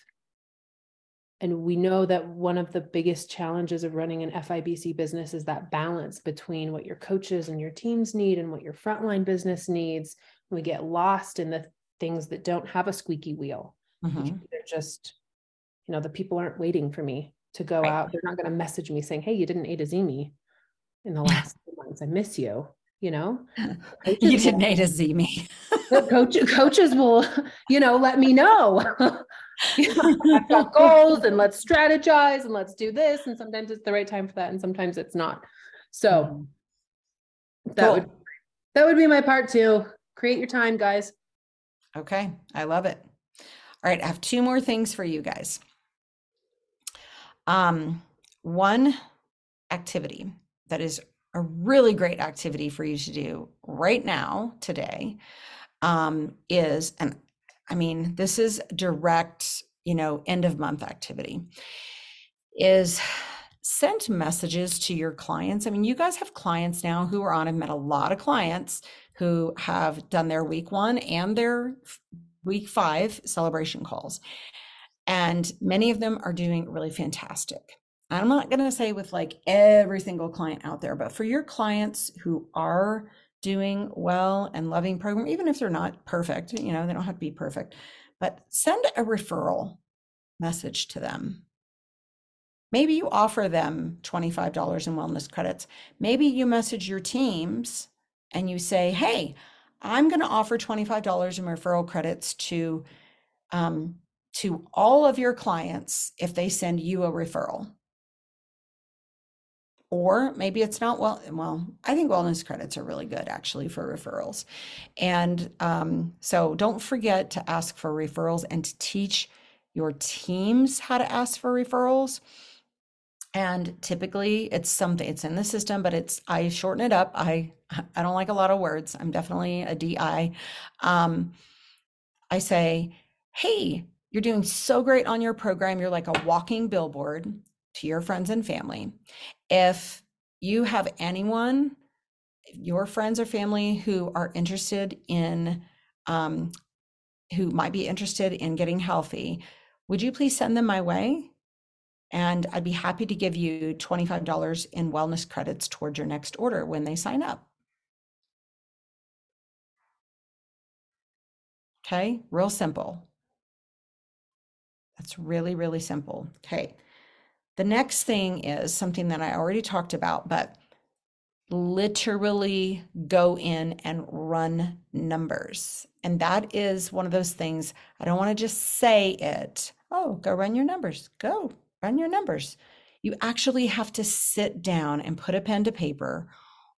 And we know that one of the biggest challenges of running an FIBC business is that balance between what your coaches and your teams need and what your frontline business needs, We get lost in the things that don't have a squeaky wheel. Mhm. They're just, you know, the people aren't waiting for me to go Right. out. They're not going to message me saying, Hey, you didn't A to Z me in the last two months. I miss you. You know, You didn't will- A to Z me. coach, coaches will, you know, let me know. I've got goals and let's strategize and let's do this. And sometimes it's the right time for that. And sometimes it's not. So mm-hmm. that would, that would be my part two. Create your time, guys. Okay, I love it. All right, I have two more things for you guys. Um, one activity that is a really great activity for you to do right now, today, um, is, and I mean, this is direct, you know, end of month activity, is send messages to your clients. I mean, you guys have clients now who are on, I've met a lot of clients who have done their week one and their week five celebration calls. And many of them are doing really fantastic. I'm not going to say with like every single client out there, but for your clients who are doing well and loving program, even if they're not perfect, you know, they don't have to be perfect, but send a referral message to them. Maybe you offer them $25 in wellness credits. Maybe you message your teams and you say, hey, I'm going to offer $25 in referral credits to um, to all of your clients if they send you a referral. Or maybe it's not well. Well, I think wellness credits are really good actually for referrals, and um, so don't forget to ask for referrals and to teach your teams how to ask for referrals. And typically it's something, it's in the system, but it's, I shorten it up. I, I don't like a lot of words. I'm definitely a DI. Um, I say, hey, you're doing so great on your program. You're like a walking billboard to your friends and family. If you have anyone, your friends or family who are interested in, um, who might be interested in getting healthy, would you please send them my way? And I'd be happy to give you $25 in wellness credits towards your next order when they sign up. Okay, real simple. That's really, really simple. Okay. The next thing is something that I already talked about, but literally go in and run numbers. And that is one of those things, I don't want to just say it. Oh, go run your numbers. Go run your numbers. You actually have to sit down and put a pen to paper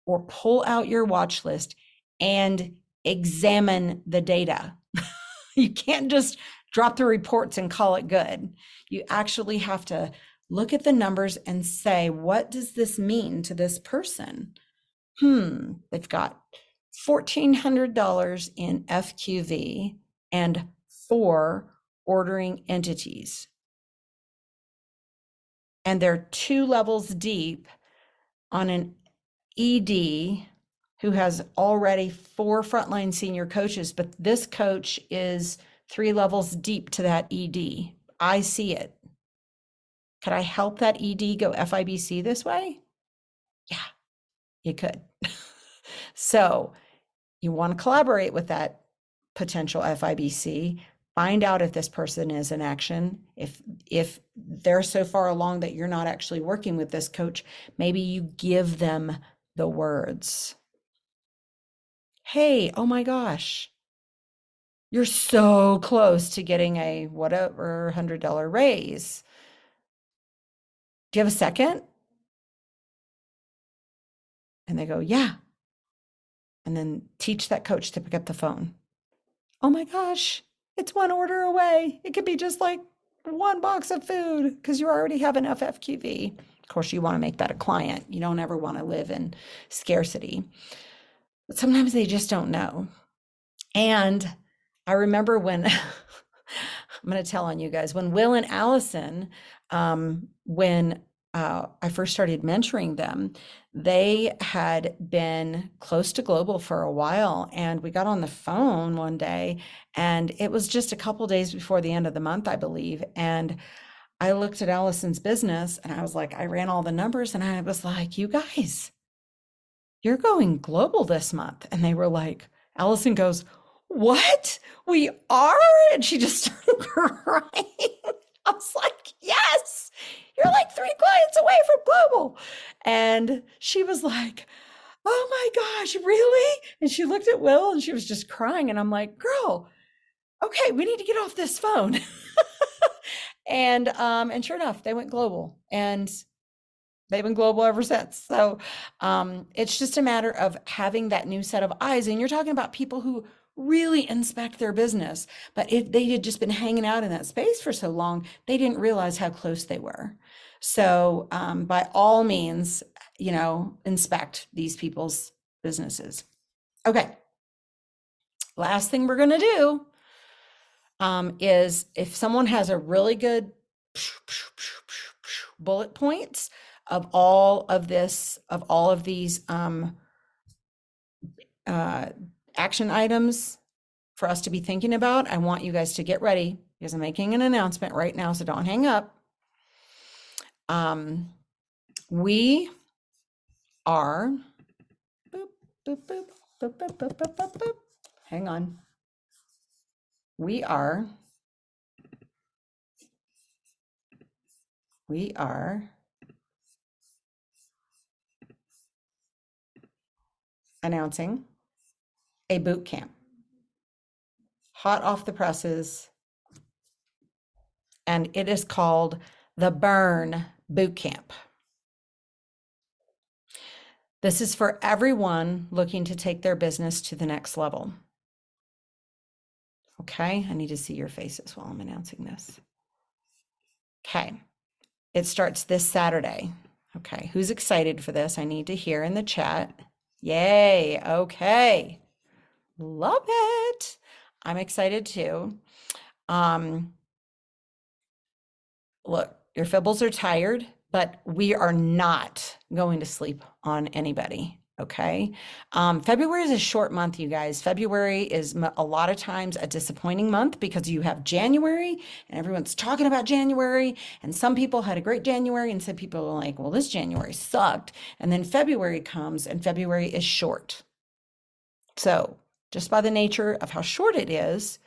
or pull out your watch list and examine the data. you can't just drop the reports and call it good. You actually have to look at the numbers and say, what does this mean to this person? Hmm, they've got $1,400 in FQV and four ordering entities. And they're two levels deep on an ED who has already four frontline senior coaches, but this coach is three levels deep to that ED. I see it. Could I help that ED go FIBC this way? Yeah, you could. so you want to collaborate with that potential FIBC. Find out if this person is in action. If if they're so far along that you're not actually working with this coach, maybe you give them the words. Hey, oh my gosh, you're so close to getting a whatever hundred dollar raise. Do you have a second? And they go, yeah. And then teach that coach to pick up the phone. Oh my gosh, it's one order away. It could be just like one box of food because you already have enough FQV. Of course, you want to make that a client. You don't ever want to live in scarcity. But sometimes they just don't know. And I remember when I'm going to tell on you guys when Will and Allison, um, when uh, I first started mentoring them, they had been close to global for a while. And we got on the phone one day, and it was just a couple days before the end of the month, I believe. And I looked at Allison's business and I was like, I ran all the numbers and I was like, you guys, you're going global this month. And they were like, Allison goes, what? We are? And she just started crying. I was like, yes, you're like three clients away from global. And she was like, oh my gosh, really? And she looked at Will and she was just crying. And I'm like, girl, okay, we need to get off this phone. and um, and sure enough, they went global. And they've been global ever since. So um, it's just a matter of having that new set of eyes. And you're talking about people who really inspect their business. But if they had just been hanging out in that space for so long, they didn't realize how close they were. So um, by all means, you know, inspect these people's businesses. Okay. Last thing we're going to do um, is if someone has a really good bullet points of all of this, of all of these um, uh, action items for us to be thinking about. I want you guys to get ready because I'm making an announcement right now, so don't hang up. Um, we are, boop, boop, boop, hang on. We are, we are, announcing a boot camp. Hot off the presses. And it is called the Burn Boot Camp. This is for everyone looking to take their business to the next level. Okay, I need to see your faces while I'm announcing this. Okay, it starts this Saturday. Okay, who's excited for this? I need to hear in the chat. Yay, okay. Love it. I'm excited too. Um, look, your fibbles are tired, but we are not going to sleep on anybody. Okay. Um, February is a short month, you guys. February is a lot of times a disappointing month because you have January and everyone's talking about January. And some people had a great January, and some people are like, well, this January sucked. And then February comes, and February is short. So, just by the nature of how short it is,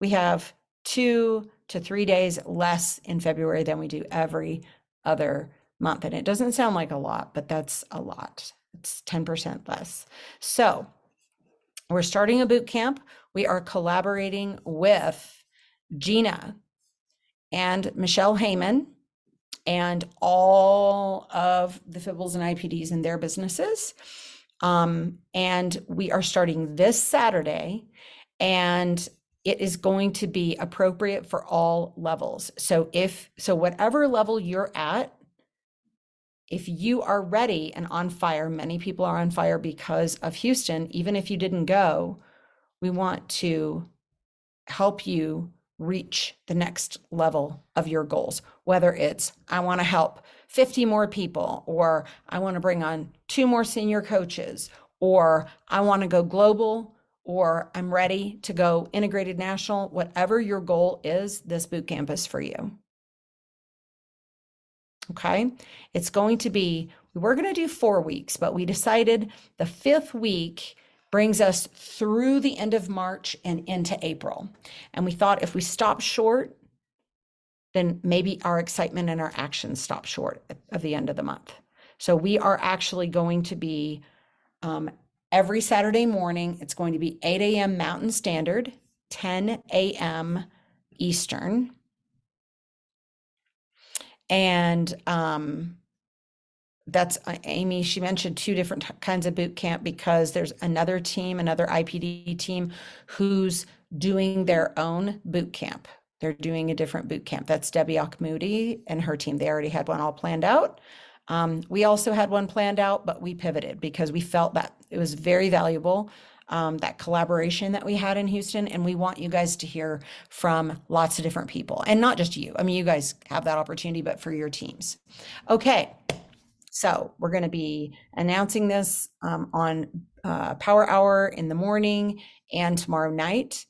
we have two to three days less in February than we do every other month. And it doesn't sound like a lot, but that's a lot. It's 10% less. So we're starting a boot camp. We are collaborating with Gina and Michelle Heyman and all of the Fibbles and IPDs in their businesses. Um, and we are starting this Saturday. And it is going to be appropriate for all levels. So if so whatever level you're at, if you are ready and on fire, many people are on fire because of Houston, even if you didn't go, we want to help you reach the next level of your goals. Whether it's, I want to help 50 more people, or I want to bring on two more senior coaches, or I want to go global, or I'm ready to go integrated national, whatever your goal is, this boot camp is for you. Okay. It's going to be, we were going to do four weeks, but we decided the fifth week brings us through the end of March and into April. And we thought if we stop short, then maybe our excitement and our actions stop short of the end of the month. So we are actually going to be um, every Saturday morning. It's going to be 8 a.m. Mountain Standard, 10 a.m. Eastern. And um, that's uh, Amy. She mentioned two different kinds of boot camp because there's another team, another IPD team, who's doing their own boot camp. They're doing a different boot camp. That's Debbie Moody and her team. They already had one all planned out. Um, we also had one planned out, but we pivoted because we felt that it was very valuable um, that collaboration that we had in Houston. And we want you guys to hear from lots of different people and not just you. I mean, you guys have that opportunity, but for your teams. Okay. So we're going to be announcing this um, on uh, Power Hour in the morning and tomorrow night.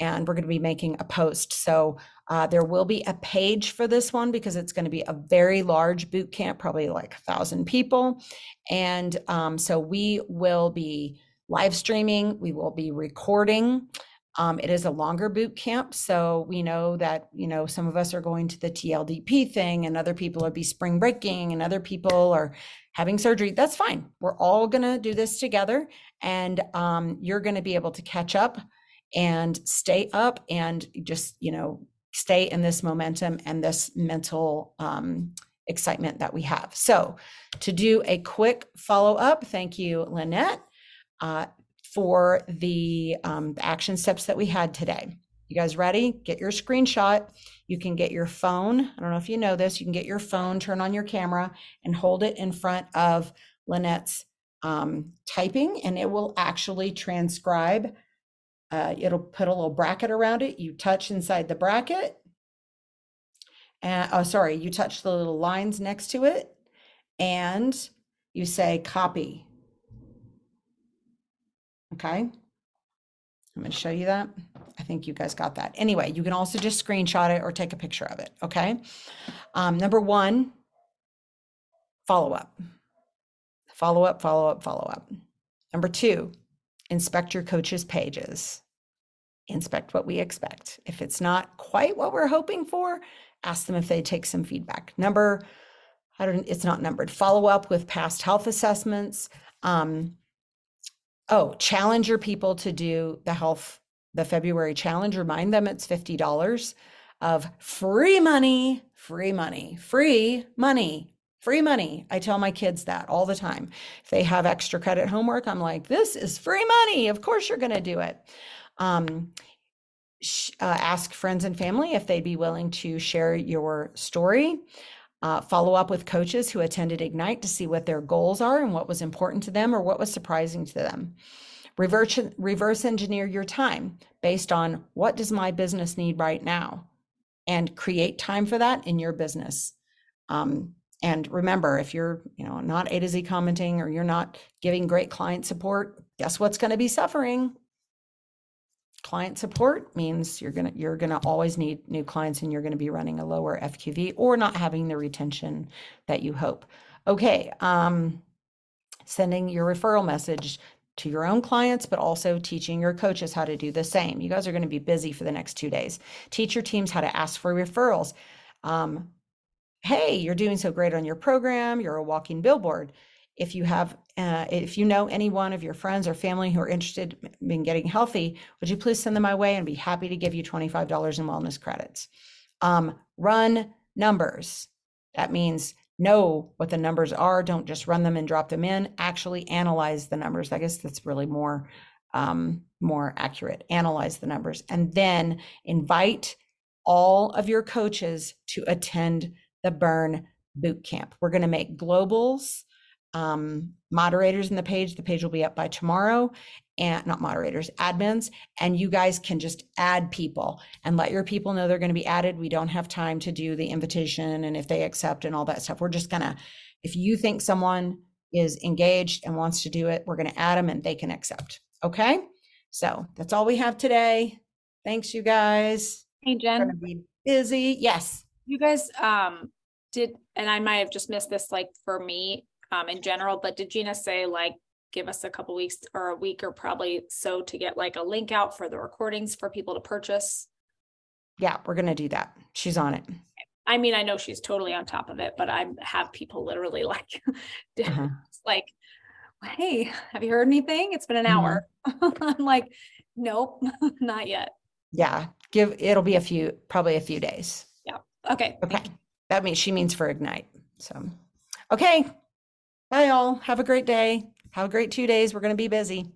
And we're going to be making a post. So uh, there will be a page for this one because it's going to be a very large boot camp, probably like a thousand people. And um, so we will be live streaming. We will be recording Um, it is a longer boot camp, so we know that you know some of us are going to the TLDP thing, and other people will be spring breaking, and other people are having surgery. That's fine. We're all gonna do this together, and um, you're gonna be able to catch up and stay up, and just you know stay in this momentum and this mental um, excitement that we have. So, to do a quick follow up, thank you, Lynette. Uh, for the, um, action steps that we had today. You guys ready? Get your screenshot. You can get your phone. I don't know if you know this. You can get your phone, turn on your camera, and hold it in front of Lynette's um, typing, and it will actually transcribe. Uh, it'll put a little bracket around it. You touch inside the bracket. And oh, sorry, you touch the little lines next to it, and you say copy Okay. I'm going to show you that. I think you guys got that. Anyway, you can also just screenshot it or take a picture of it. Okay. Um, number one, follow up. Follow up, follow up, follow up. Number two, inspect your coach's pages. Inspect what we expect. If it's not quite what we're hoping for, ask them if they take some feedback. Number, I don't, it's not numbered. Follow up with past health assessments. Um, oh, challenge your people to do the health, the February challenge. Remind them it's $50 of free money, free money, free money, free money. I tell my kids that all the time. If they have extra credit homework, I'm like, this is free money. Of course you're going to do it. Um, uh, ask friends and family if they'd be willing to share your story. Uh, follow up with coaches who attended Ignite to see what their goals are and what was important to them or what was surprising to them. Reverse, reverse engineer your time based on what does my business need right now and create time for that in your business. Um, and remember, if you're, you know, not A to Z commenting or you're not giving great client support, guess what's going to be suffering? client support means you're going to you're to always need new clients and you're going to be running a lower FQV or not having the retention that you hope. Okay, um sending your referral message to your own clients but also teaching your coaches how to do the same. You guys are going to be busy for the next 2 days. Teach your teams how to ask for referrals. Um hey, you're doing so great on your program, you're a walking billboard. If you have uh, if you know anyone of your friends or family who are interested in getting healthy would you please send them my way and be happy to give you $25 in wellness credits? Um, run numbers. That means know what the numbers are don't just run them and drop them in. Actually analyze the numbers. I guess that's really more um, more accurate. Analyze the numbers. And then invite all of your coaches to attend the burn boot camp we're going to make globals um, moderators in the page. The page will be up by tomorrow, and not moderators, admins. And you guys can just add people and let your people know they're going to be added. We don't have time to do the invitation and if they accept and all that stuff. We're just going to, if you think someone is engaged and wants to do it, we're going to add them and they can accept. Okay. So that's all we have today. Thanks, you guys. Hey, Jen. Busy. Yes. You guys um did, and I might have just missed this, like for me, um, in general, but did Gina say like, give us a couple weeks or a week or probably so to get like a link out for the recordings for people to purchase? Yeah, we're going to do that. She's on it. I mean, I know she's totally on top of it, but I have people literally like, uh-huh. like, hey, have you heard anything? It's been an mm-hmm. hour. I'm like, nope, not yet. Yeah, give it'll be a few, probably a few days. Okay. Okay. That means she means for Ignite. So, okay. Bye, all. Have a great day. Have a great two days. We're going to be busy.